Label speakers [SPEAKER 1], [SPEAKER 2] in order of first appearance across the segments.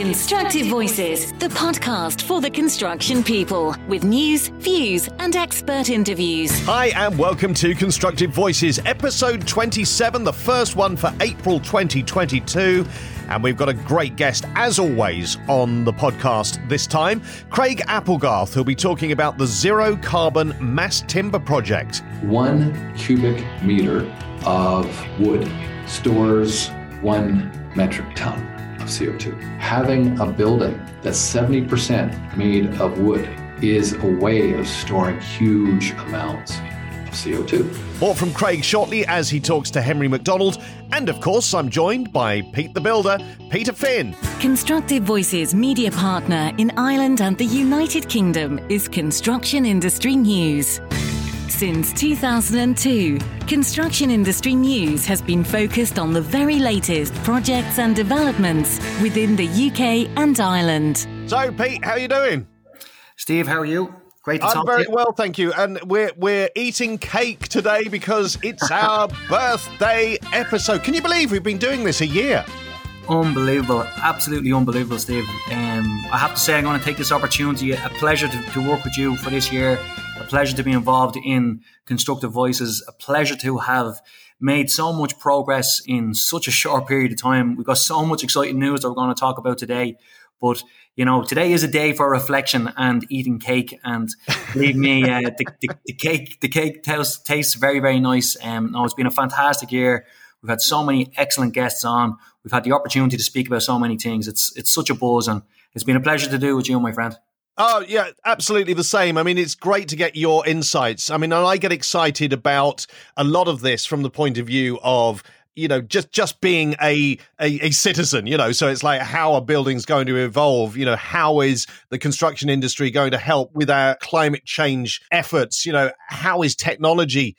[SPEAKER 1] Constructive Voices, the podcast for the construction people, with news, views, and expert interviews.
[SPEAKER 2] Hi, and welcome to Constructive Voices, episode 27, the first one for April 2022. And we've got a great guest, as always, on the podcast this time Craig Applegarth, who'll be talking about the zero carbon mass timber project.
[SPEAKER 3] One cubic meter of wood stores one metric ton of CO2. Having a building that's 70% made of wood is a way of storing huge amounts of CO2.
[SPEAKER 2] More from Craig shortly as he talks to Henry McDonald. And of course, I'm joined by Pete the Builder, Peter Finn.
[SPEAKER 1] Constructive Voices media partner in Ireland and the United Kingdom is Construction Industry News. Since 2002, Construction Industry News has been focused on the very latest projects and developments within the UK and Ireland.
[SPEAKER 2] So, Pete, how are you doing?
[SPEAKER 4] Steve, how are you? Great to
[SPEAKER 2] I'm
[SPEAKER 4] talk
[SPEAKER 2] very
[SPEAKER 4] to you.
[SPEAKER 2] well, thank you. And we're we're eating cake today because it's our birthday episode. Can you believe we've been doing this a year?
[SPEAKER 4] Unbelievable, absolutely unbelievable, Steve. Um, I have to say, I'm going to take this opportunity. A pleasure to, to work with you for this year. A pleasure to be involved in Constructive Voices. A pleasure to have made so much progress in such a short period of time. We've got so much exciting news that we're going to talk about today. But you know, today is a day for reflection and eating cake. And believe me, uh, the, the, the cake the cake tastes, tastes very very nice. Um, no, it's been a fantastic year. We've had so many excellent guests on. We've had the opportunity to speak about so many things. It's it's such a buzz, and it's been a pleasure to do with you, my friend.
[SPEAKER 2] Oh, yeah, absolutely the same. I mean, it's great to get your insights. I mean, and I get excited about a lot of this from the point of view of you know just just being a, a a citizen you know so it's like how are buildings going to evolve you know how is the construction industry going to help with our climate change efforts you know how is technology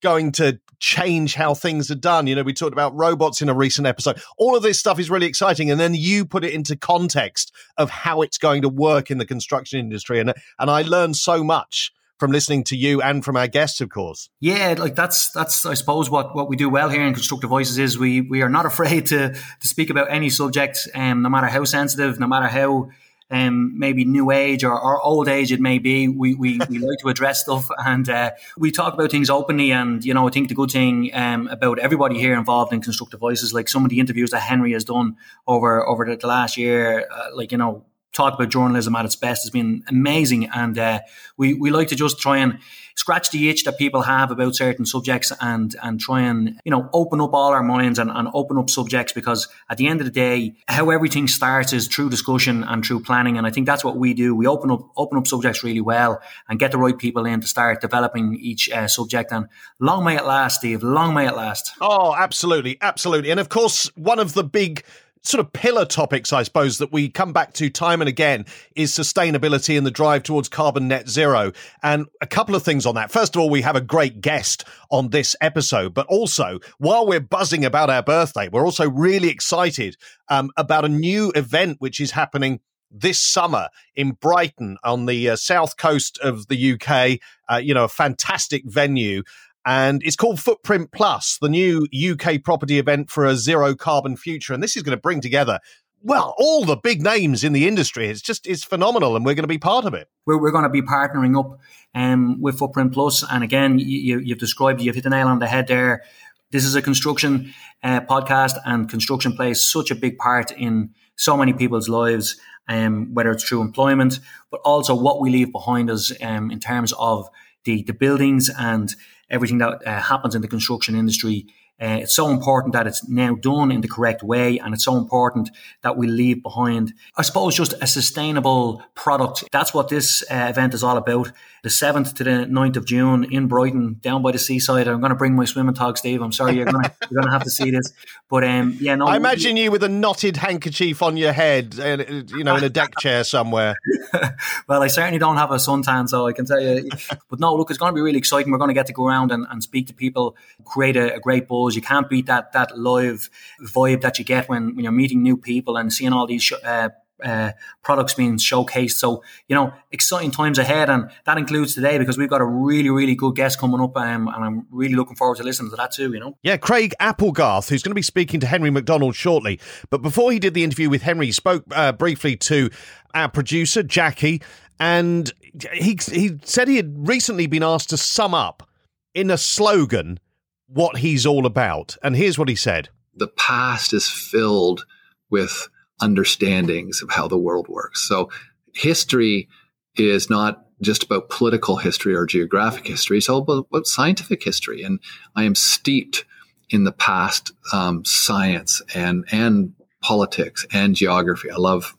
[SPEAKER 2] going to change how things are done. You know, we talked about robots in a recent episode. All of this stuff is really exciting. And then you put it into context of how it's going to work in the construction industry. And, and I learned so much from listening to you and from our guests, of course.
[SPEAKER 4] Yeah, like that's that's I suppose what, what we do well here in Constructive Voices is we we are not afraid to to speak about any subject, um, no matter how sensitive, no matter how um, maybe new age or, or, old age it may be. We, we, we like to address stuff and uh, we talk about things openly. And, you know, I think the good thing um, about everybody here involved in Constructive Voices, like some of the interviews that Henry has done over, over the, the last year, uh, like, you know, talk about journalism at its best has been amazing. And uh, we, we like to just try and scratch the itch that people have about certain subjects and, and try and, you know, open up all our minds and, and open up subjects because at the end of the day, how everything starts is through discussion and through planning. And I think that's what we do. We open up, open up subjects really well and get the right people in to start developing each uh, subject. And long may it last, Steve. Long may it last.
[SPEAKER 2] Oh, absolutely. Absolutely. And of course, one of the big sort of pillar topics, I suppose, that we come back to time and again is sustainability and the drive towards carbon net zero. And a couple of things on that. First of all, we have a great guest on this episode, but also while we're buzzing about our birthday, we're also really excited um, about a new event which is happening this summer in Brighton on the uh, south coast of the UK. Uh, you know, a fantastic venue and it's called Footprint Plus, the new UK property event for a zero carbon future. And this is going to bring together, well, all the big names in the industry. It's just, it's phenomenal, and we're going to be part of it.
[SPEAKER 4] We're, we're going to be partnering up um, with Footprint Plus. And again, you, you've described, you've hit the nail on the head there. This is a construction uh, podcast, and construction plays such a big part in so many people's lives, um, whether it's through employment, but also what we leave behind us um, in terms of the, the buildings and everything that uh, happens in the construction industry. Uh, it's so important that it's now done in the correct way, and it's so important that we leave behind, I suppose, just a sustainable product. That's what this uh, event is all about. The 7th to the 9th of June in Brighton, down by the seaside. I'm going to bring my swimming tog, Steve. I'm sorry, you're going to, you're going to have to see this. But um, yeah, no.
[SPEAKER 2] I imagine you with a knotted handkerchief on your head, uh, you know, in a deck chair somewhere.
[SPEAKER 4] well, I certainly don't have a suntan, so I can tell you. But no, look, it's going to be really exciting. We're going to get to go around and, and speak to people, create a, a great buzz. You can't beat that that live vibe that you get when, when you're meeting new people and seeing all these sh- uh, uh, products being showcased. So, you know, exciting times ahead. And that includes today because we've got a really, really good guest coming up. Um, and I'm really looking forward to listening to that too, you know.
[SPEAKER 2] Yeah, Craig Applegarth, who's going to be speaking to Henry McDonald shortly. But before he did the interview with Henry, he spoke uh, briefly to our producer, Jackie. And he, he said he had recently been asked to sum up in a slogan what he's all about. And here's what he said
[SPEAKER 3] The past is filled with understandings of how the world works. So history is not just about political history or geographic history. It's all about, about scientific history. And I am steeped in the past um, science and, and politics and geography. I love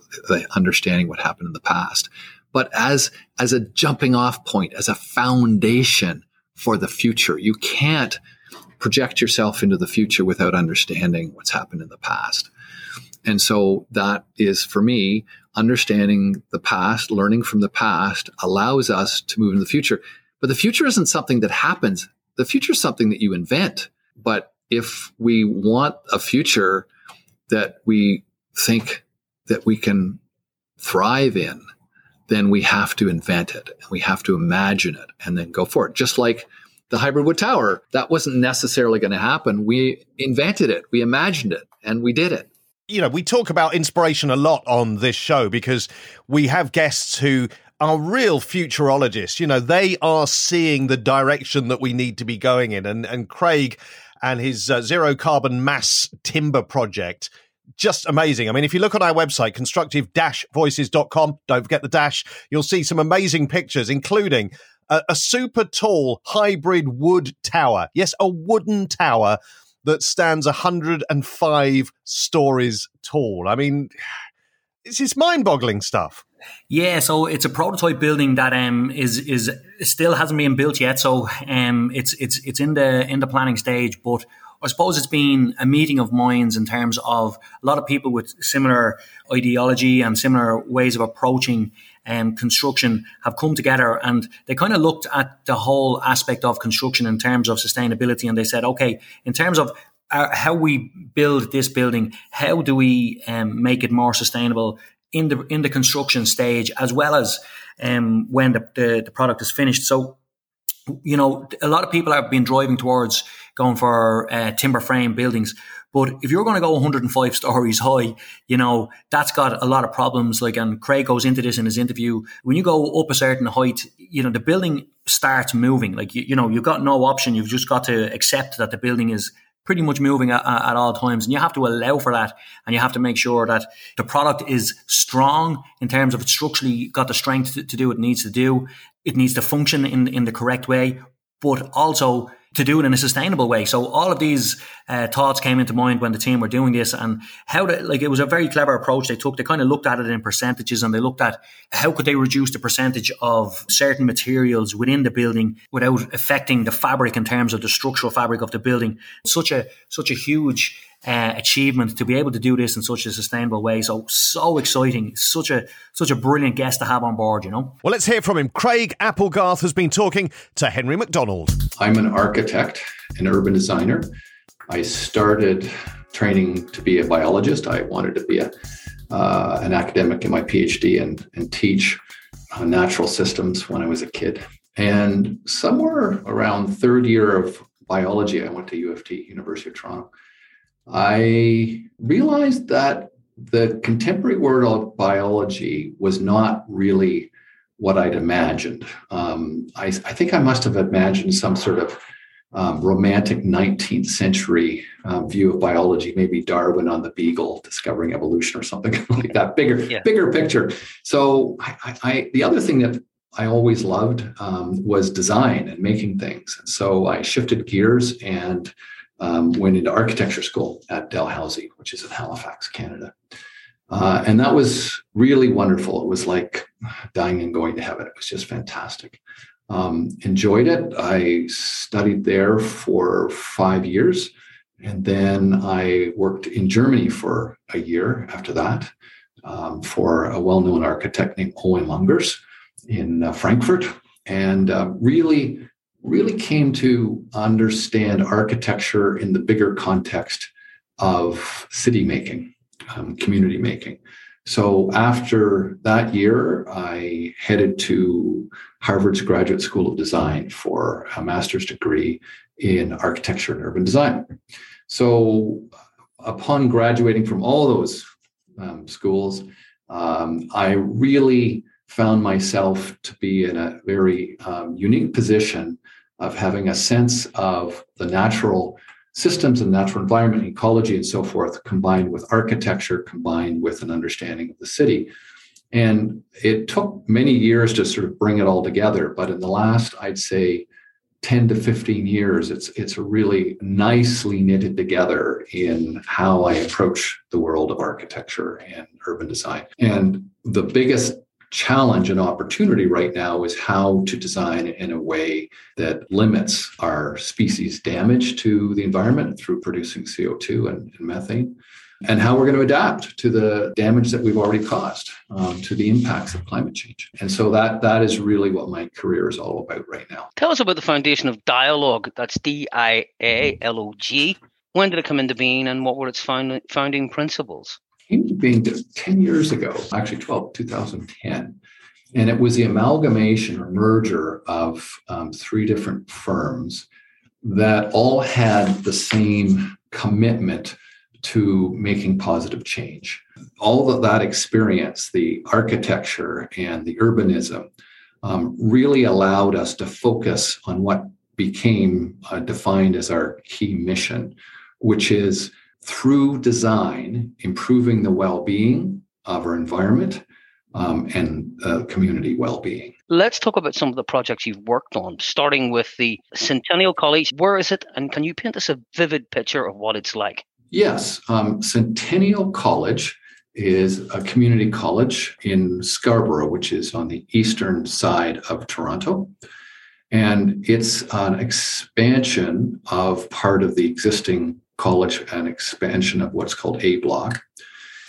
[SPEAKER 3] understanding what happened in the past. But as, as a jumping off point, as a foundation for the future, you can't project yourself into the future without understanding what's happened in the past. And so that is for me, understanding the past, learning from the past allows us to move in the future. But the future isn't something that happens. The future is something that you invent. But if we want a future that we think that we can thrive in, then we have to invent it and we have to imagine it and then go for it. Just like the hybrid wood tower, that wasn't necessarily going to happen. We invented it, we imagined it, and we did it
[SPEAKER 2] you know, we talk about inspiration a lot on this show because we have guests who are real futurologists. You know, they are seeing the direction that we need to be going in. And, and Craig and his uh, zero carbon mass timber project, just amazing. I mean, if you look on our website, constructive voices.com, don't forget the dash, you'll see some amazing pictures, including a, a super tall hybrid wood tower. Yes, a wooden tower that stands 105 stories tall. I mean, it's, it's mind-boggling stuff.
[SPEAKER 4] Yeah, so it's a prototype building that um is is still hasn't been built yet. So um it's it's it's in the in the planning stage, but I suppose it's been a meeting of minds in terms of a lot of people with similar ideology and similar ways of approaching um, construction have come together and they kind of looked at the whole aspect of construction in terms of sustainability and they said, okay, in terms of uh, how we build this building, how do we um, make it more sustainable in the in the construction stage as well as um, when the, the, the product is finished. So you know, a lot of people have been driving towards going for uh, timber frame buildings. But if you're going to go 105 stories high, you know, that's got a lot of problems. Like, and Craig goes into this in his interview. When you go up a certain height, you know, the building starts moving. Like, you, you know, you've got no option. You've just got to accept that the building is pretty much moving at, at, all times. And you have to allow for that. And you have to make sure that the product is strong in terms of it's structurally got the strength to, to do what it needs to do. It needs to function in, in the correct way, but also to do it in a sustainable way. So all of these uh, thoughts came into mind when the team were doing this and how to, like it was a very clever approach they took. They kind of looked at it in percentages and they looked at how could they reduce the percentage of certain materials within the building without affecting the fabric in terms of the structural fabric of the building. Such a such a huge uh, achievement to be able to do this in such a sustainable way. So so exciting, such a such a brilliant guest to have on board. You know.
[SPEAKER 2] Well, let's hear from him. Craig Applegarth has been talking to Henry McDonald.
[SPEAKER 3] I'm an architect, an urban designer. I started training to be a biologist. I wanted to be a uh, an academic in my PhD and and teach uh, natural systems when I was a kid. And somewhere around third year of biology, I went to U of T, University of Toronto I realized that the contemporary world of biology was not really what I'd imagined. Um, I, I, think I must have imagined some sort of um, romantic 19th century um, view of biology, maybe Darwin on the Beagle discovering evolution or something like that. Bigger, yeah. bigger picture. So, I, I, the other thing that I always loved um, was design and making things. And so I shifted gears and um, went into architecture school at Dalhousie, which is in Halifax, Canada. Uh, and that was really wonderful. It was like dying and going to heaven. It was just fantastic. Um, enjoyed it. I studied there for five years. And then I worked in Germany for a year after that um, for a well known architect named Owen Lungers in uh, Frankfurt. And uh, really really came to understand architecture in the bigger context of city making, um, community making. So after that year, I headed to Harvard's Graduate School of Design for a master's degree in architecture and urban design. So upon graduating from all those um, schools, um, I really found myself to be in a very um, unique position of having a sense of the natural systems and natural environment, ecology, and so forth, combined with architecture, combined with an understanding of the city. And it took many years to sort of bring it all together. But in the last, I'd say, 10 to 15 years, it's it's really nicely knitted together in how I approach the world of architecture and urban design. And the biggest challenge and opportunity right now is how to design in a way that limits our species damage to the environment through producing CO2 and, and methane, and how we're going to adapt to the damage that we've already caused um, to the impacts of climate change. And so that that is really what my career is all about right now.
[SPEAKER 5] Tell us about the foundation of Dialog. That's D I A L O G. When did it come into being, and what were its found, founding principles?
[SPEAKER 3] came to being 10 years ago, actually 12, 2010. And it was the amalgamation or merger of um, three different firms that all had the same commitment to making positive change. All of that experience, the architecture and the urbanism, um, really allowed us to focus on what became uh, defined as our key mission, which is through design, improving the well being of our environment um, and uh, community well being.
[SPEAKER 5] Let's talk about some of the projects you've worked on, starting with the Centennial College. Where is it? And can you paint us a vivid picture of what it's like?
[SPEAKER 3] Yes. Um, Centennial College is a community college in Scarborough, which is on the eastern side of Toronto. And it's an expansion of part of the existing college an expansion of what's called A Block.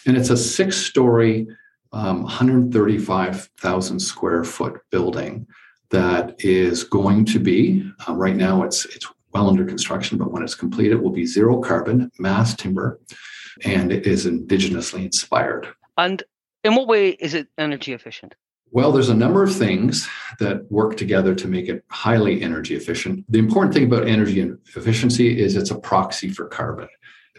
[SPEAKER 3] And it's a six story, um, 135,000 square foot building that is going to be, uh, right now it's, it's well under construction, but when it's complete, it will be zero carbon, mass timber, and it is indigenously inspired.
[SPEAKER 5] And in what way is it energy efficient?
[SPEAKER 3] Well, there's a number of things that work together to make it highly energy efficient. The important thing about energy efficiency is it's a proxy for carbon.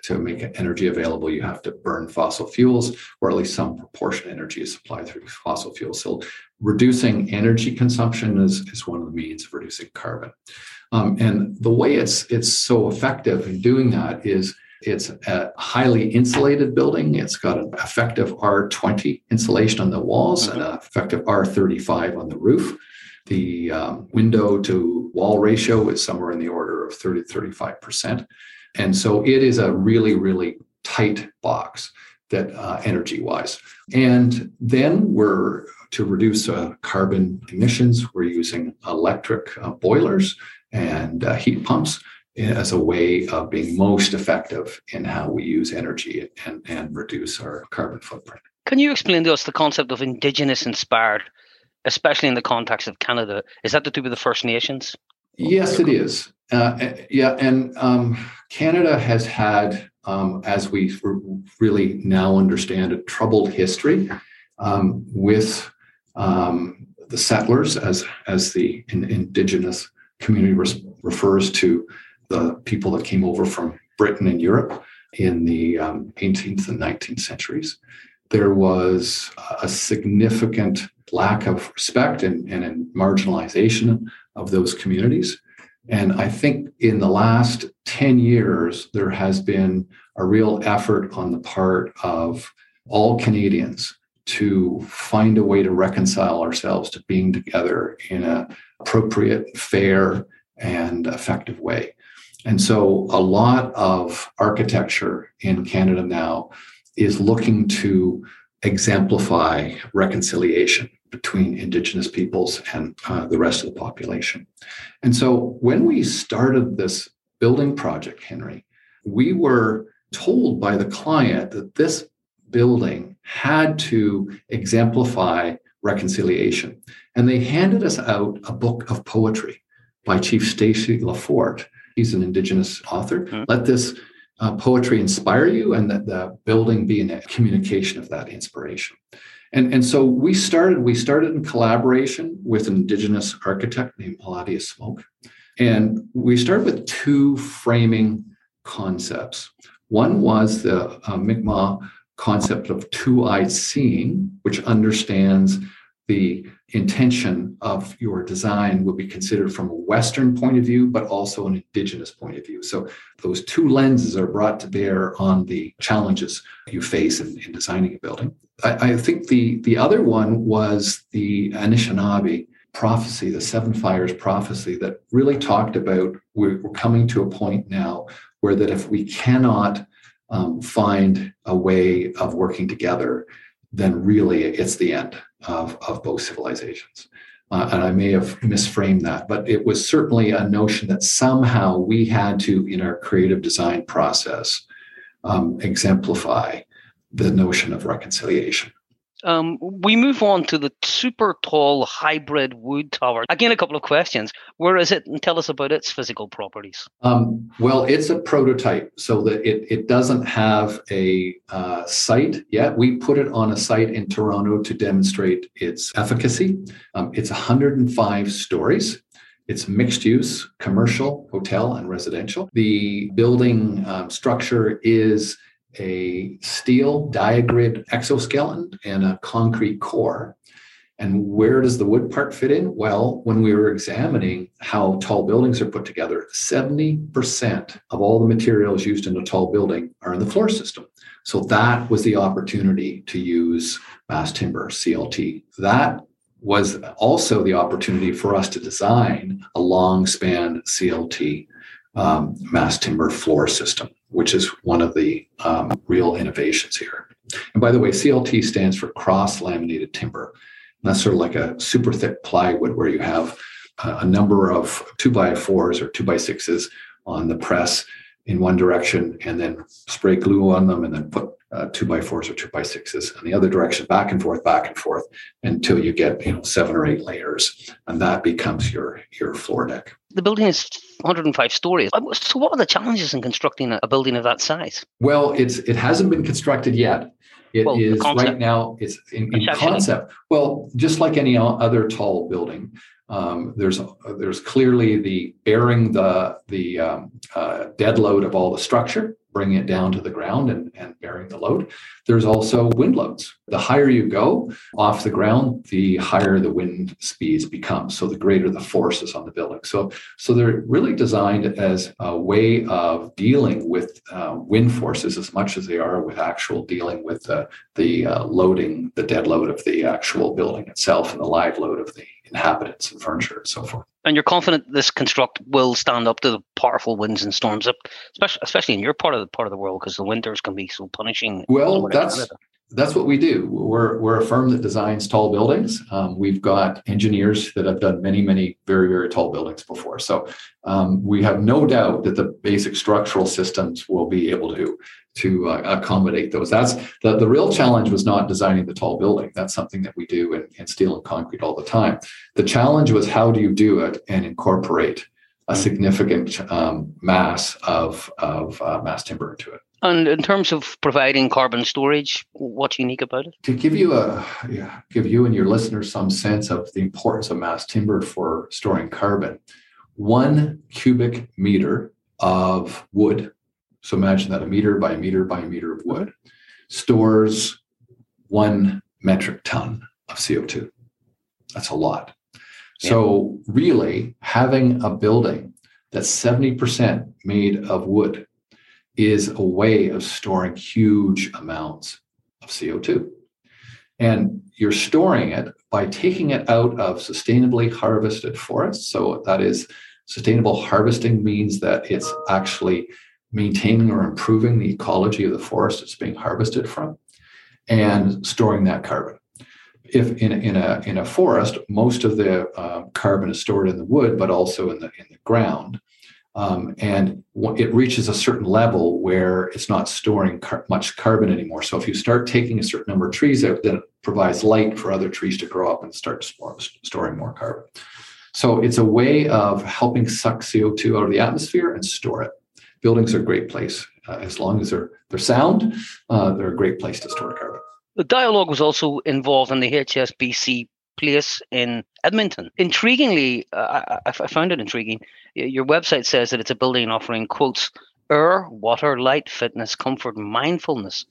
[SPEAKER 3] To make energy available, you have to burn fossil fuels, or at least some proportion of energy is supplied through fossil fuels. So, reducing energy consumption is, is one of the means of reducing carbon. Um, and the way it's it's so effective in doing that is it's a highly insulated building. It's got an effective R20 insulation on the walls mm-hmm. and an effective R35 on the roof. The um, window to wall ratio is somewhere in the order of 30 35%. And so it is a really, really tight box that uh, energy wise. And then we're to reduce uh, carbon emissions, we're using electric uh, boilers and uh, heat pumps as a way of being most effective in how we use energy and, and reduce our carbon footprint.
[SPEAKER 5] Can you explain to us the concept of indigenous inspired, especially in the context of Canada? Is that to do with the First Nations?
[SPEAKER 3] Yes, it is. Uh, eh, yeah, and um, Canada has had, um, as we really now understand, a troubled history um, with um, the settlers, as as the in, indigenous community res- refers to the people that came over from Britain and Europe in the um, 18th and 19th centuries. There was a significant lack of respect and, and marginalization of those communities. And I think in the last 10 years, there has been a real effort on the part of all Canadians to find a way to reconcile ourselves to being together in an appropriate, fair, and effective way. And so a lot of architecture in Canada now is looking to exemplify reconciliation between Indigenous peoples and uh, the rest of the population. And so when we started this building project, Henry, we were told by the client that this building had to exemplify reconciliation. And they handed us out a book of poetry by Chief Stacey Laforme, he's an indigenous author. Mm-hmm. Let this uh, poetry inspire you and that the building be a communication of that inspiration. And, and so we started, we started in collaboration with an indigenous architect named Eladia Smoke. And we started with two framing concepts. One was the uh, Mi'kmaq concept of two-eyed seeing, which understands the intention of your design would be considered from a Western point of view, but also an Indigenous point of view. So those two lenses are brought to bear on the challenges you face in, in designing a building. I, I, think the, the other one was the Anishinaabe prophecy, the Seven Fires prophecy, that really talked about we're, we're coming to a point now where that if we cannot um, find a way of working together, then really it's the end of, of both civilizations. Uh, and I may have misframed that, but it was certainly a notion that somehow we had to, in our creative design process, um, exemplify the notion of reconciliation.
[SPEAKER 5] Um, we move on to the super tall hybrid wood tower. Again, a couple of questions. Where is it, and tell us about its physical properties?
[SPEAKER 3] Um, well, it's a prototype, so that it it doesn't have a uh, site yet. We put it on a site in Toronto to demonstrate its efficacy. Um, it's 105 stories. It's mixed use, commercial, hotel, and residential. The building um, structure is a steel diagrid exoskeleton and a concrete core. And where does the wood part fit in? Well, when we were examining how tall buildings are put together, 70% of all the materials used in a tall building are in the floor system. So that was the opportunity to use mass timber, CLT. That was also the opportunity for us to design a long span CLT um, mass timber floor system which is one of the um, real innovations here. And by the way, CLT stands for cross laminated timber. And that's sort of like a super thick plywood where you have a number of two by fours or two by sixes on the press in one direction and then spray glue on them and then put uh, two by fours or two by sixes and the other direction, back and forth, back and forth until you get you know seven or eight layers, and that becomes your your floor deck.
[SPEAKER 5] The building is 105 stories. Uh, so, what are the challenges in constructing a building of that size?
[SPEAKER 3] Well, it's it hasn't been constructed yet. It well, is right now. It's in, in concept. Well, just like any other tall building, um, there's there's clearly the bearing the the um, uh, dead load of all the structure bringing it down to the ground and, and bearing the load. There's also wind loads. The higher you go off the ground, the higher the wind speeds become. So the greater the forces on the building. So, so they're really designed as a way of dealing with uh, wind forces as much as they are with actual dealing with the, the uh, loading, the dead load of the actual building itself and the live load of the inhabitants and furniture and so forth.
[SPEAKER 5] And you're confident this construct will stand up to the powerful winds and storms, especially especially in your part of the part of the world, because the winters can be so punishing.
[SPEAKER 3] Well, that's that's what we do. We're we're a firm that designs tall buildings. Um, we've got engineers that have done many many very very tall buildings before, so um, we have no doubt that the basic structural systems will be able to to uh, accommodate those. That's the, the real challenge was not designing the tall building. That's something that we do in, in steel and concrete all the time. The challenge was how do you do it and incorporate a significant um, mass of, of uh, mass timber into it.
[SPEAKER 5] And in terms of providing carbon storage, what's unique about it?
[SPEAKER 3] To give you a yeah, give you and your listeners some sense of the importance of mass timber for storing carbon, one cubic meter of wood so imagine that a meter by a meter by a meter of wood stores one metric ton of CO2. That's a lot. Yeah. So, really, having a building that's 70% made of wood is a way of storing huge amounts of CO2. And you're storing it by taking it out of sustainably harvested forests. So, that is sustainable harvesting means that it's actually maintaining or improving the ecology of the forest it's being harvested from and storing that carbon if in, in a in a forest most of the uh, carbon is stored in the wood but also in the in the ground um, and it reaches a certain level where it's not storing car- much carbon anymore. So if you start taking a certain number of trees out then it provides light for other trees to grow up and start storing more carbon. So it's a way of helping suck co2 out of the atmosphere and store it. Buildings are a great place Uh, as long as they're they're sound, uh, they're a great place to store carbon.
[SPEAKER 5] The Dialog was also involved in the HSBC place in Edmonton. Intriguingly, uh, I, I, found it intriguing. Your website says that it's a building offering quotes air, water, light, fitness, comfort, mindfulness.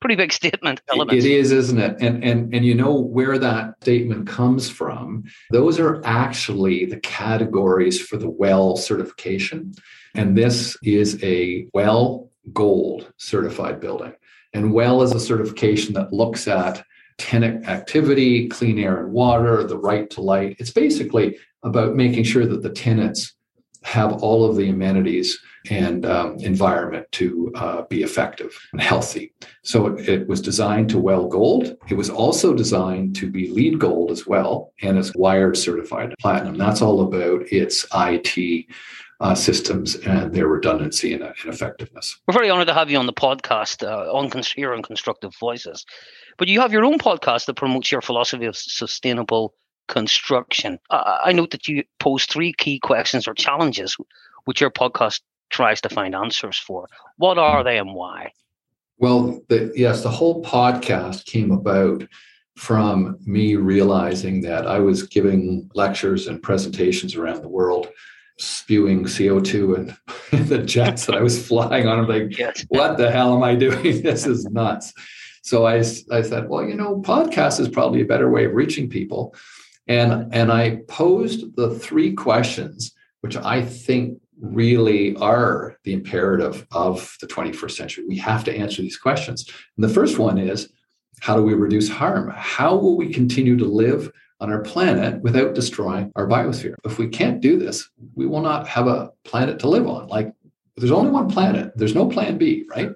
[SPEAKER 5] Pretty big statement.
[SPEAKER 3] Elements. It is, isn't it? And and and you know where that statement comes from. Those are actually the categories for the WELL certification, and this is a WELL Gold certified building. And WELL is a certification that looks at tenant activity, clean air and water, the right to light. It's basically about making sure that the tenants have all of the amenities and um, environment to uh, be effective and healthy. So it, it, was designed to well gold. It was also designed to be LEED gold as well, and it's wired certified platinum. That's all about its IT. Uh, systems and their redundancy and, and, effectiveness.
[SPEAKER 5] We're very honored to have you on the podcast uh, on here on Constructive Voices. But you have your own podcast that promotes your philosophy of sustainable construction. Uh, I note that you pose three key questions or challenges which your podcast tries to find answers for. What are they and why?
[SPEAKER 3] Well, the, yes, the whole podcast came about from me realizing that I was giving lectures and presentations around the world, spewing CO2 and the jets that I was flying on. I'm like, yes. what the hell am I doing? This is nuts. So I, I said, well, you know, podcast is probably a better way of reaching people. And, and I posed the three questions, which I think really are the imperative of the 21st century. We have to answer these questions. And the first one is how do we reduce harm? How will we continue to live on our planet without destroying our biosphere? If we can't do this, we will not have a planet to live on. Like there's only one planet, there's no plan B, right?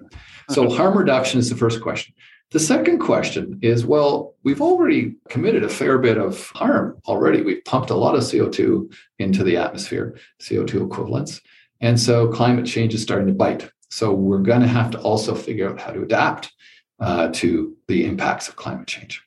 [SPEAKER 3] So harm reduction is the first question. The second question is well, we've already committed a fair bit of harm already. We've pumped a lot of CO2 into the atmosphere, CO2 equivalents. And so climate change is starting to bite. So we're going to have to also figure out how to adapt uh, to the impacts of climate change.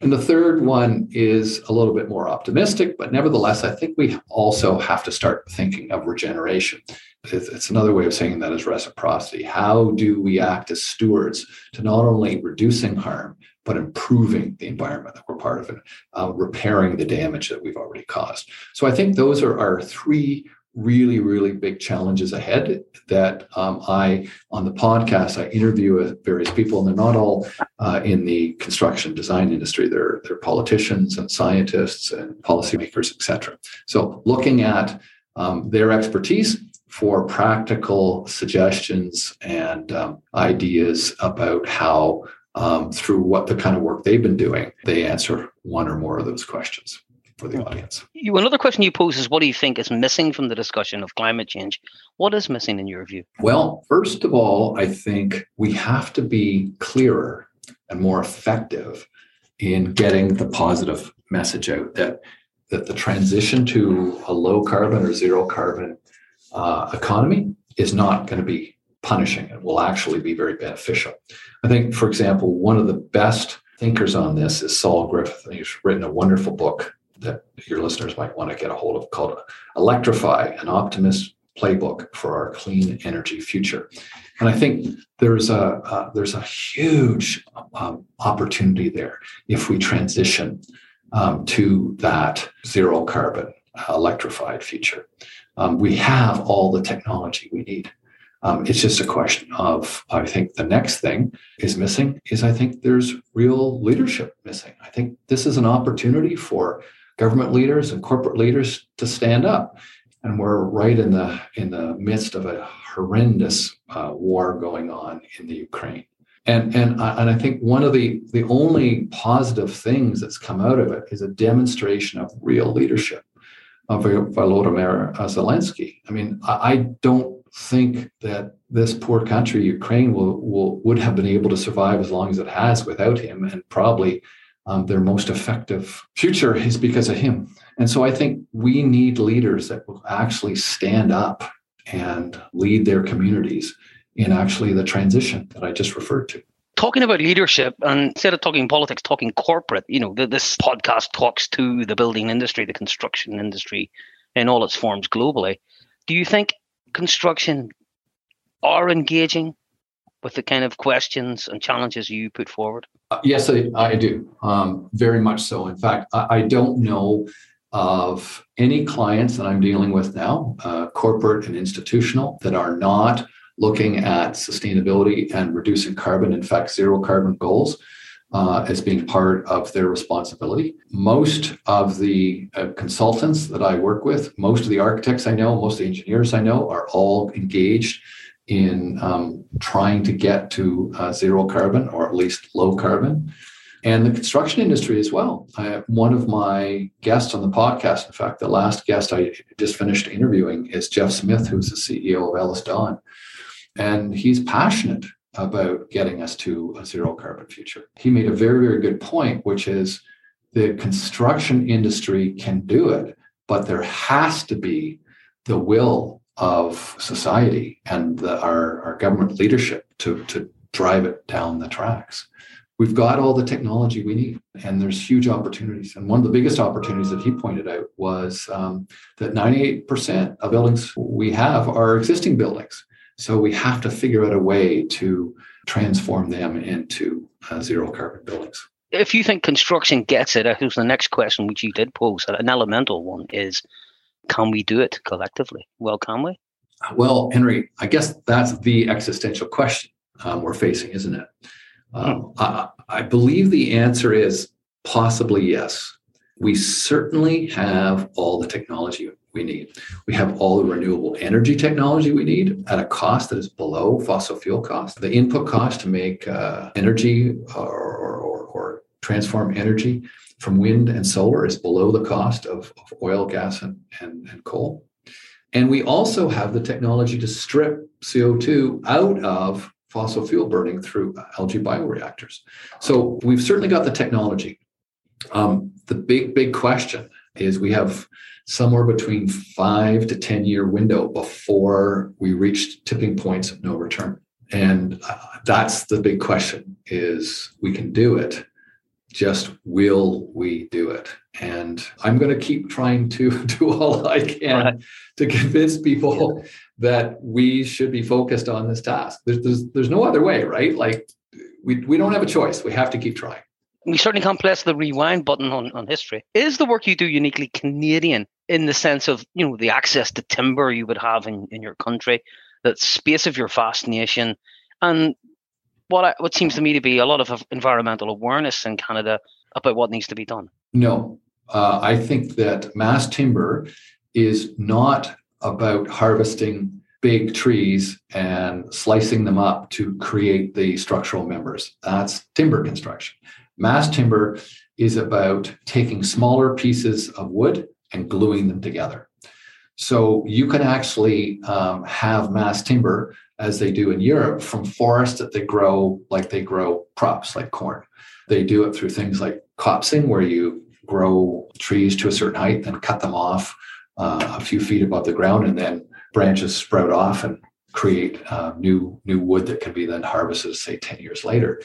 [SPEAKER 3] And the third one is a little bit more optimistic, but nevertheless, I think we also have to start thinking of regeneration. It's another way of saying that is reciprocity. How do we act as stewards to not only reducing harm, but improving the environment that we're part of and uh, repairing the damage that we've already caused? So I think those are our three really, really big challenges ahead that um, I, on the podcast, I interview with various people, and they're not all uh, in the construction design industry. They're, they're politicians and scientists and policymakers, et cetera. So looking at um, their expertise for practical suggestions and um, ideas about how, um, through what the kind of work they've been doing, they answer one or more of those questions for the audience.
[SPEAKER 5] You, another question you pose is what do you think is missing from the discussion of climate change? What is missing in your view?
[SPEAKER 3] Well, first of all, I think we have to be clearer and more effective in getting the positive message out that that the transition to a low carbon or zero carbon uh, economy is not going to be punishing. It will actually be very beneficial. I think, for example, one of the best thinkers on this is Saul Griffith. He's written a wonderful book that your listeners might want to get a hold of called Electrify, an optimist playbook for our clean energy future. And I think there's a uh, there's a huge um, opportunity there if we transition um, to that zero carbon uh, electrified future. Um, we have all the technology we need. Um, it's just a question of, I think the next thing is missing is I think there's real leadership missing. I think this is an opportunity for government leaders and corporate leaders to stand up. And we're right in the in the midst of a horrendous uh, war going on in the Ukraine. And and I, and I think one of the the only positive things that's come out of it is a demonstration of real leadership of Volodymyr Zelensky. I mean, I, I don't think that this poor country, Ukraine, will, will would have been able to survive as long as it has without him, and probably um, their most effective future is because of him. And so I think we need leaders that will actually stand up and lead their communities in actually the transition that I just referred to.
[SPEAKER 5] Talking about leadership, and instead of talking politics, talking corporate, you know, this podcast talks to the building industry, the construction industry in all its forms globally. Do you think construction are engaging with the kind of questions and challenges you put forward?
[SPEAKER 3] Uh, yes, I, I do. Um, very much so. In fact, I, I, don't know of any clients that I'm dealing with now, uh, corporate and institutional, that are not looking at sustainability and reducing carbon, in fact, zero carbon goals. Uh, as being part of their responsibility. Most of the uh, consultants that I work with, most of the architects I know, most of the engineers I know are all engaged in um, trying to get to uh, zero carbon or at least low carbon. And the construction industry as well. I, one of my guests on the podcast, in fact, the last guest I just finished interviewing is Geoff Smith, who's the CEO of EllisDon. And he's passionate about getting us to a zero carbon future. He made a very, very good point, which is the construction industry can do it, but there has to be the will of society and the, our, our government leadership to, to drive it down the tracks. We've got all the technology we need, and there's huge opportunities. And one of the biggest opportunities that he pointed out was um, that 98% of buildings we have are existing buildings. So we have to figure out a way to transform them into uh, zero carbon buildings.
[SPEAKER 5] If you think construction gets it, here's the next question, which you did pose, an elemental one is can we do it collectively? Well, can we?
[SPEAKER 3] Well, Henry, I guess that's the existential question um, we're facing, isn't it? Um, hmm. I, I believe the answer is possibly yes. We certainly have all the technology we need. We have all the renewable energy technology we need at a cost that is below fossil fuel cost. The input cost to make uh, energy or, or, or, transform energy from wind and solar is below the cost of, of oil, gas, and, and, and coal. And we also have the technology to strip CO2 out of fossil fuel burning through algae bioreactors. So we've certainly got the technology. Um, the big, big question is we have somewhere between five to 10 year window before we reach tipping points of no return. And uh, that's the big question is we can do it just will we do it and i'm going to keep trying to do all i can right. to convince people yeah. that we should be focused on this task there's, there's, there's no other way right like we, we don't have a choice we have to keep trying
[SPEAKER 5] we certainly can't press the rewind button on, on history is the work you do uniquely canadian in the sense of you know the access to timber you would have in, in your country the space of your vast nation and what I, what seems to me to be a lot of environmental awareness in Canada about what needs to be done.
[SPEAKER 3] No, uh, I think that mass timber is not about harvesting big trees and slicing them up to create the structural members. That's timber construction. Mass timber is about taking smaller pieces of wood and gluing them together. So you can actually um, have mass timber as they do in Europe from forests that they grow like they grow crops like corn. They do it through things like coppicing, where you grow trees to a certain height, then cut them off uh, a few feet above the ground, and then branches sprout off and create uh, new new wood that can be then harvested, say, ten years later.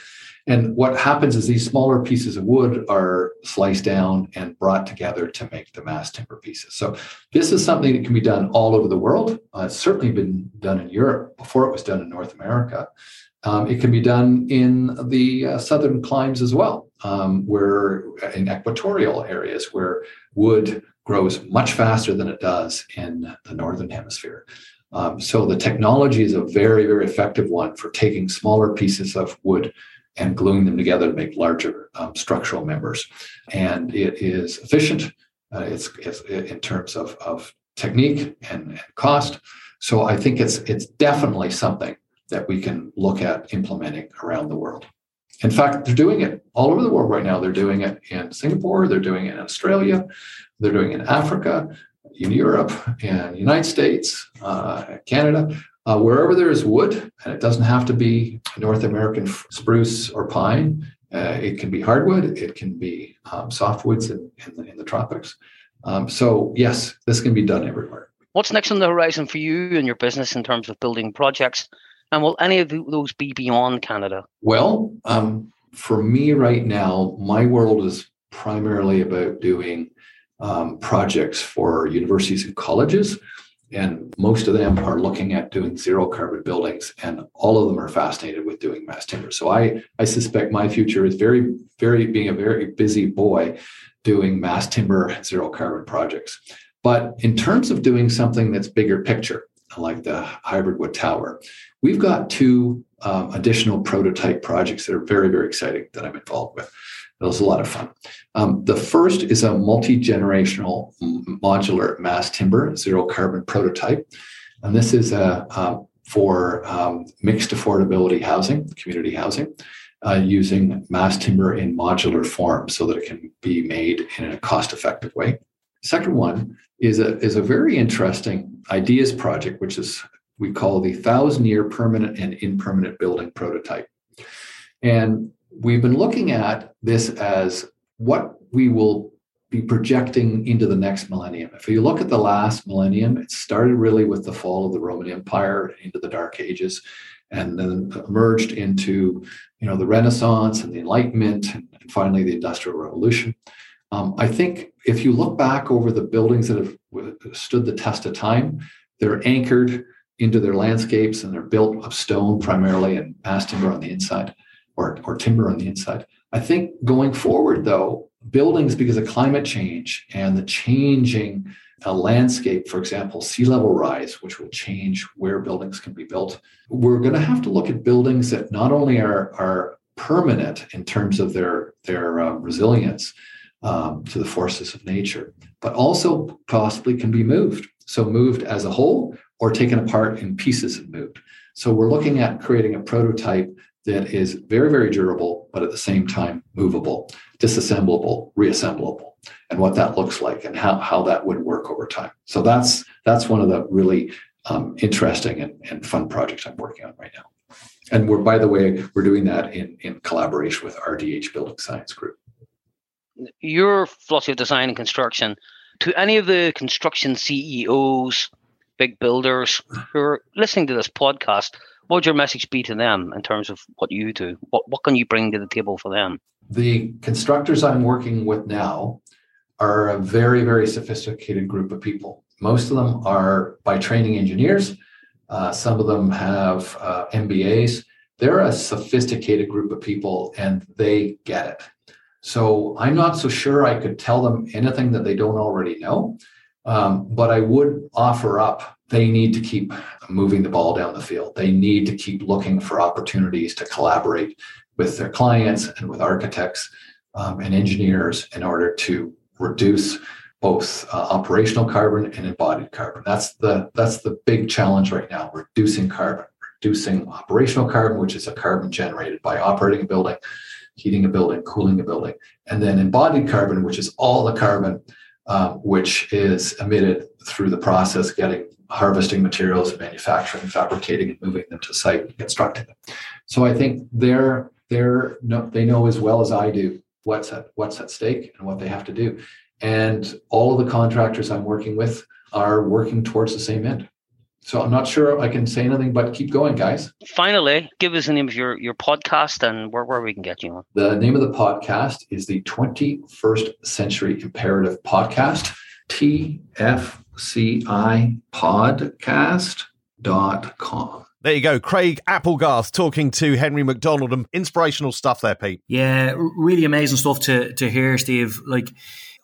[SPEAKER 3] And what happens is these smaller pieces of wood are sliced down and brought together to make the mass timber pieces. So this is something that can be done all over the world. Uh, it's certainly been done in Europe before it was done in North America. Um, it can be done in the uh, southern climes as well, um, where in equatorial areas where wood grows much faster than it does in the northern hemisphere. Um, so the technology is a very, very effective one for taking smaller pieces of wood and gluing them together to make larger um, structural members. And it is efficient. Uh, it's, it's, in terms of, of technique and, and, cost. So I think it's it's definitely something that we can look at implementing around the world. In fact, they're doing it all over the world right now. They're doing it in Singapore. They're doing it in Australia. They're doing it in Africa, in Europe, and the United States, uh, Canada uh, wherever there is wood, and it doesn't have to be North American spruce or pine. Uh, it can be hardwood. It can be um, softwoods in, in, the, in the tropics. Um, so yes, this can be done everywhere.
[SPEAKER 5] What's next on the horizon for you and your business in terms of building projects? And will any of those be beyond Canada?
[SPEAKER 3] Well, um, for me right now, my world is primarily about doing um, projects for universities and colleges. And most of them are looking at doing zero carbon buildings and all of them are fascinated with doing mass timber. So i i suspect my future is very very being a very busy boy doing mass timber zero carbon projects. But in terms of doing something that's bigger picture like the hybrid wood tower we've got two um, additional prototype projects that are very very exciting that i'm involved with it was a lot of fun. Um, the first is a multi generational modular mass timber zero carbon prototype. And this is a, uh, for um, mixed affordability housing, community housing, uh, using mass timber in modular form so that it can be made in a cost effective way. Second one is a, is a very interesting ideas project, which is we call the thousand year permanent and impermanent building prototype. And we've been looking at this as what we will be projecting into the next millennium. If you look at the last millennium, it started really with the fall of the Roman Empire into the Dark Ages, and then emerged into you know the Renaissance and the Enlightenment, and, finally the Industrial Revolution. Um, I think if you look back over the buildings that have stood the test of time, they're anchored into their landscapes and they're built of stone primarily and mass timber on the inside or, or timber on the inside. I think going forward, though, buildings, because of climate change and the changing uh, landscape, for example, sea level rise, which will change where buildings can be built, we're going to have to look at buildings that not only are, are permanent in terms of their, their uh, resilience um, to the forces of nature, but also possibly can be moved. So, moved as a whole or taken apart in pieces and moved. So, we're looking at creating a prototype that is very, very durable, but at the same time movable, disassemblable, reassemblable, and what that looks like and how, how that would work over time. So that's that's one of the really um, interesting and, and fun projects I'm working on right now. And we're, by the way, we're doing that in, in collaboration with RDH Building Science Group.
[SPEAKER 5] Your philosophy of design and construction, to any of the construction CEOs, big builders who are listening to this podcast, what would your message be to them in terms of what you do? What what can you bring to the table for them?
[SPEAKER 3] The constructors I'm working with now are a very very sophisticated group of people. Most of them are by training engineers. Uh, some of them have uh, MBAs. They're a sophisticated group of people, and they get it. So I'm not so sure I could tell them anything that they don't already know. Um, but I would offer up they need to keep moving the ball down the field. They need to keep looking for opportunities to collaborate with their clients and with architects um, and engineers in order to reduce both uh, operational carbon and embodied carbon. That's the that's the big challenge right now: reducing carbon, reducing operational carbon, which is a carbon generated by operating a building, heating a building, cooling a building, and then embodied carbon, which is all the carbon uh, which is emitted through the process getting harvesting materials, and manufacturing, fabricating, and moving them to site and constructing them. So I think they're they're no, they know as well as I do what's at what's at stake and what they have to do. And all of the contractors I'm working with are working towards the same end. So I'm not sure I can say anything but keep going, guys.
[SPEAKER 5] Finally, give us the name of your, your podcast and where, where we can get you on.
[SPEAKER 3] The name of the podcast is the 21st Century Imperative Podcast, TFCI podcast.com.
[SPEAKER 2] There you go. Craig Applegath talking to Henry McDonald and inspirational stuff there, Pete.
[SPEAKER 4] Yeah, really amazing stuff to, to hear, Steve. Like,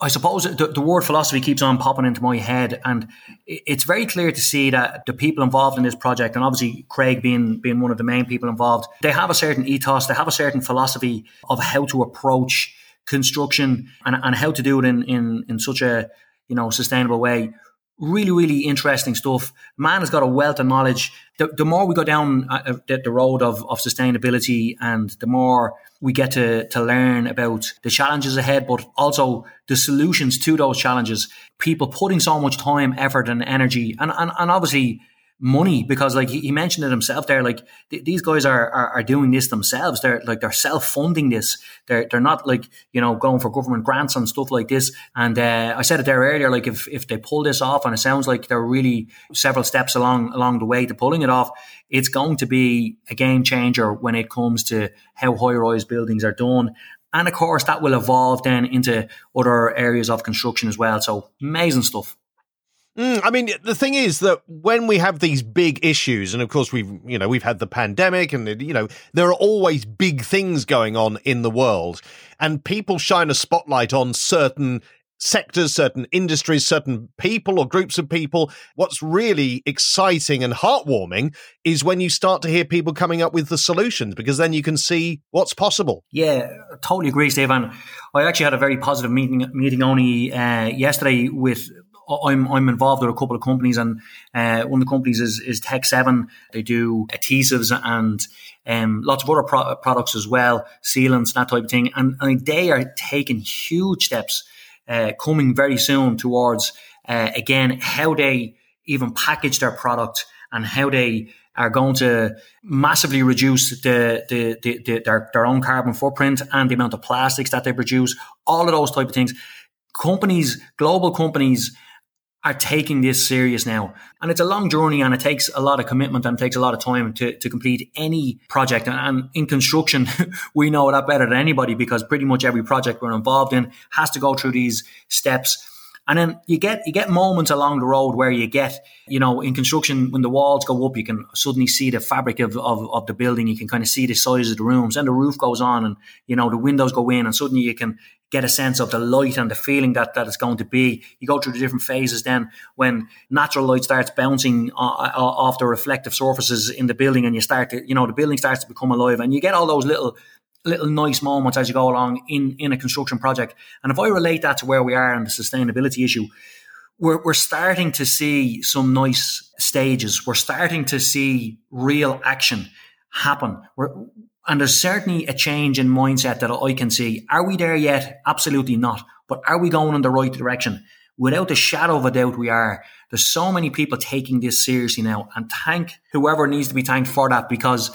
[SPEAKER 4] I suppose the, the, word philosophy keeps on popping into my head, and it's very clear to see that the people involved in this project, and obviously Craig being being one of the main people involved, they have a certain ethos, they have a certain philosophy of how to approach construction and, and how to do it in, in in such a you know sustainable way really, really interesting stuff. Man has got a wealth of knowledge. The, the more we go down uh, uh, the, the, road of, of sustainability and the more we get to, to learn about the challenges ahead, but also the solutions to those challenges, people putting so much time, effort and energy and, and, and obviously money because like he, mentioned it himself there like th- these guys are, are, are doing this themselves. They're like they're self-funding this. They're they're not like you know going for government grants and stuff like this. And uh, I said it there earlier like if if they pull this off and it sounds like they're really several steps along along the way to pulling it off it's going to be a game changer when it comes to how high-rise buildings are done. And of course that will evolve then into other areas of construction as well. So amazing stuff
[SPEAKER 2] Mm, I mean, the thing is that when we have these big issues, and of course we've, you know, we've had the pandemic, and you know, there are always big things going on in the world, and people shine a spotlight on certain sectors, certain industries, certain people or groups of people. What's really exciting and heartwarming is when you start to hear people coming up with the solutions because then you can see what's possible.
[SPEAKER 4] Yeah, totally agree, Stephen. I actually had a very positive meeting meeting only uh, yesterday with I'm I'm involved with a couple of companies, and uh, one of the companies is is Tec7. They do adhesives and um, lots of other pro- products as well, sealants, that type of thing. And, and they are taking huge steps uh, coming very soon towards, uh, again, how they even package their product and how they are going to massively reduce the, the, the, the, their, their own carbon footprint and the amount of plastics that they produce, all of those type of things. Companies, global companies, are taking this serious now. And it's a long journey and it takes a lot of commitment and takes a lot of time to, to complete any project. And in construction, we know that better than anybody because pretty much every project we're involved in has to go through these steps. And then you get you get moments along the road where you get, you know, in construction when the walls go up, you can suddenly see the fabric of, of, of the building. You can kind of see the size of the rooms. And the roof goes on and, you know, the windows go in and suddenly you can get a sense of the light and the feeling that, that it's going to be. You go through the different phases then when natural light starts bouncing uh, uh, off the reflective surfaces in the building and you start to, you know, the building starts to become alive and you get all those little little nice moments as you go along in, in a construction project. And if I relate that to where we are on the sustainability issue, we're, we're starting to see some nice stages. We're starting to see real action happen. We're, and there's certainly a change in mindset that I can see. Are we there yet? Absolutely not. But are we going in the right direction? Without a shadow of a doubt, we are. There's so many people taking this seriously now, and thank whoever needs to be thanked for that because,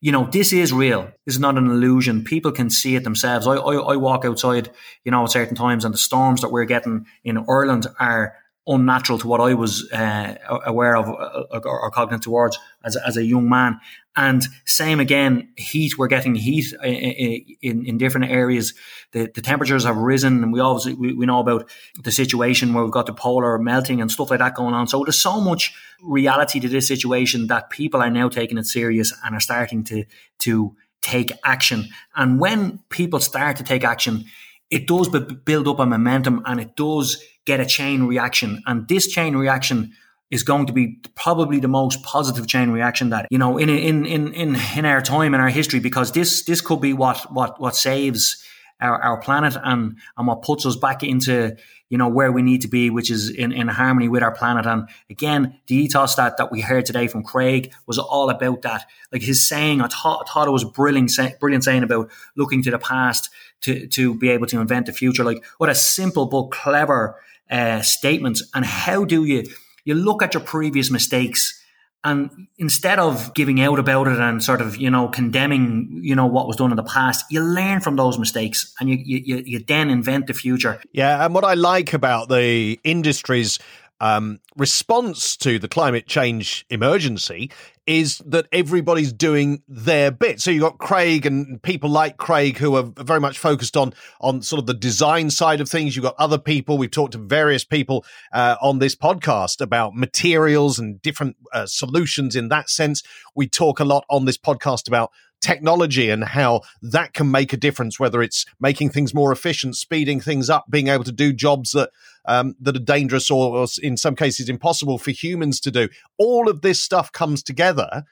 [SPEAKER 4] you know, this is real. This is not an illusion. People can see it themselves. I, I, I walk outside, you know, at certain times, and the storms that we're getting in Ireland are unnatural to what I was uh, aware of uh, or cognizant towards as, as a young man. And same again, heat. We're getting heat in, in different areas. The, the temperatures have risen, and we obviously we, we know about the situation where we've got the polar melting and stuff like that going on. So there's so much reality to this situation that people are now taking it serious and are starting to to take action. And when people start to take action, it does build up a momentum and it does get a chain reaction. And this chain reaction is going to be probably the most positive chain reaction that you know in in in in in our time in our history because this this could be what what what saves our, our planet and and what puts us back into you know where we need to be which is in, in harmony with our planet. And again the ethos that that we heard today from Craig was all about that. Like his saying I thought, I thought it was brilliant brilliant saying about looking to the past to to be able to invent the future. Like what a simple but clever uh, statements. And how do you you look at your previous mistakes and instead of giving out about it and sort of you know condemning you know what was done in the past you learn from those mistakes and you you, you then invent the future
[SPEAKER 2] yeah and what i like about the industry's um, response to the climate change emergency is that everybody's doing their bit. So you've got Craig and people like Craig who are very much focused on on sort of the design side of things. You've got other people. We've talked to various people uh, on this podcast about materials and different uh, solutions in that sense. We talk a lot on this podcast about technology and how that can make a difference, whether it's making things more efficient, speeding things up, being able to do jobs that um, that are dangerous or, or, in some cases impossible for humans to do. All of this stuff comes together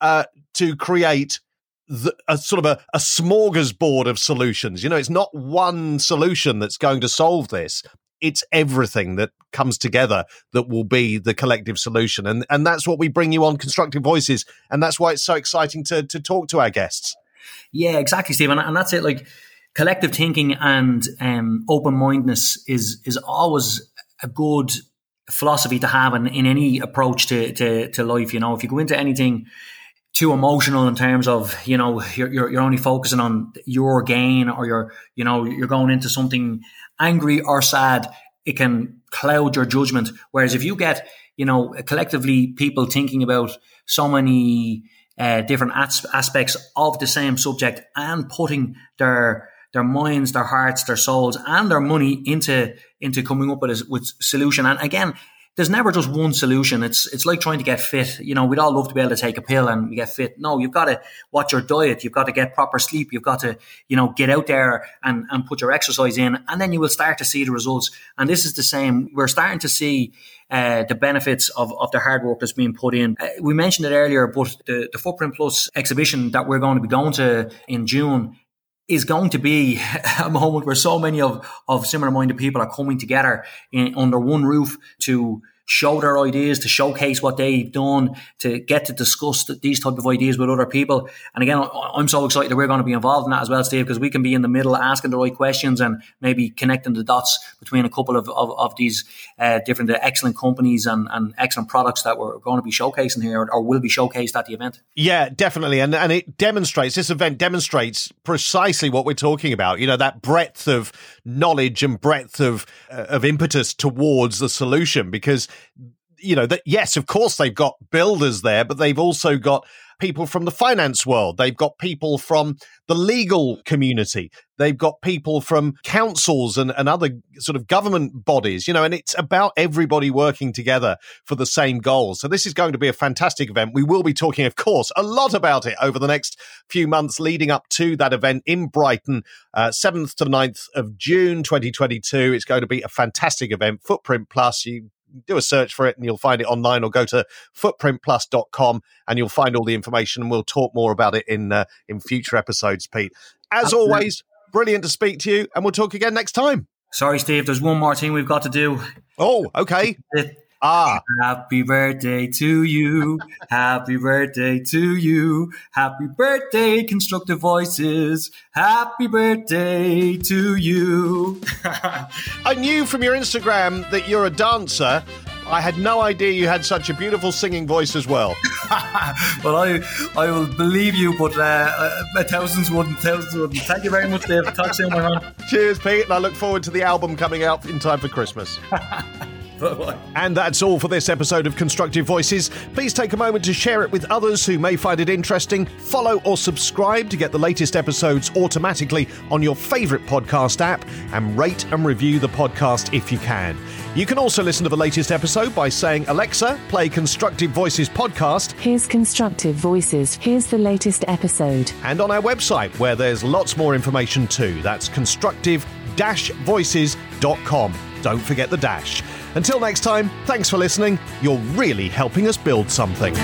[SPEAKER 2] uh, to create the, a sort of a, a smorgasbord of solutions. You know, it's not one solution that's going to solve this it's everything that comes together that will be the collective solution. And and that's what we bring you on Constructive Voices. And that's why it's so exciting to to talk to our guests.
[SPEAKER 4] Yeah, exactly, Stephen. And that's it. Like collective thinking and um, open mindedness is is always a good philosophy to have in, in any approach to, to, to life. You know, if you go into anything too emotional in terms of you know you're, you're, you're only focusing on your gain or you're you know you're going into something angry or sad, it can cloud your judgment. Whereas if you get, you know, collectively people thinking about so many uh, different as- aspects of the same subject and putting their their minds, their hearts, their souls, and their money into into coming up with a with solution. And again, there's never just one solution. It's it's like trying to get fit. You know, we'd all love to be able to take a pill and get fit. No, you've got to watch your diet. You've got to get proper sleep. You've got to, you know, get out there and, and put your exercise in, and then you will start to see the results. And this is the same. We're starting to see uh, the benefits of, of the hard work that's being put in. Uh, we mentioned it earlier, but the, the Footprint Plus exhibition that we're going to be going to in June is going to be a moment where so many of, of similar minded people are coming together in, under one roof to show their ideas, to showcase what they've done, to get to discuss these type of ideas with other people. And again, I'm so excited that we're going to be involved in that as well, Steve, because we can be in the middle asking the right questions and maybe connecting the dots between a couple of, of, of these uh, different uh, excellent companies and, and excellent products that we're going to be showcasing here or, will be showcased at the event.
[SPEAKER 2] Yeah, definitely. And, and it demonstrates, this event demonstrates precisely what we're talking about. You know, that breadth of knowledge and breadth of, uh, of impetus towards the solution because you know that yes of course they've got builders there but they've also got people from the finance world. They've got people from the legal community. They've got people from councils and, and other sort of government bodies you know and it's about everybody working together for the same goals so this is going to be a fantastic event. We will be talking of course a lot about it over the next few months leading up to that event in brighton uh, 7th to 9th of june 2022 it's going to be a fantastic event footprint plus. You do a search for it and you'll find it online or go to footprintplus.com and you'll find all the information and we'll talk more about it in uh, in future episodes pete. As Absolutely. always brilliant to speak to you and we'll talk again next time.
[SPEAKER 4] Sorry steve there's one more thing we've got to do.
[SPEAKER 2] Oh okay Ah.
[SPEAKER 4] Happy birthday to you. Happy birthday to you. Happy birthday, Constructive Voices. Happy birthday to you.
[SPEAKER 2] I knew from your Instagram that you're a dancer. I had no idea you had such a beautiful singing voice as well.
[SPEAKER 4] well, I I will believe you, but uh, uh, thousands wouldn't. Thousands wouldn't. Thank you very much, Dave. Talk soon, my man.
[SPEAKER 2] Cheers, Pete. And I look forward to the album coming out in time for Christmas. And that's all for this episode of Constructive Voices. Please take a moment to share it with others who may find it interesting. Follow or subscribe to get the latest episodes automatically on your favourite podcast app and rate and review the podcast if you can. You can also listen to the latest episode by saying, Alexa, play Constructive Voices podcast.
[SPEAKER 1] Here's Constructive Voices. Here's the latest episode.
[SPEAKER 2] And on our website, where there's lots more information too. That's constructive voices.com. Don't forget the dash. Until next time, thanks for listening. You're really helping us build something.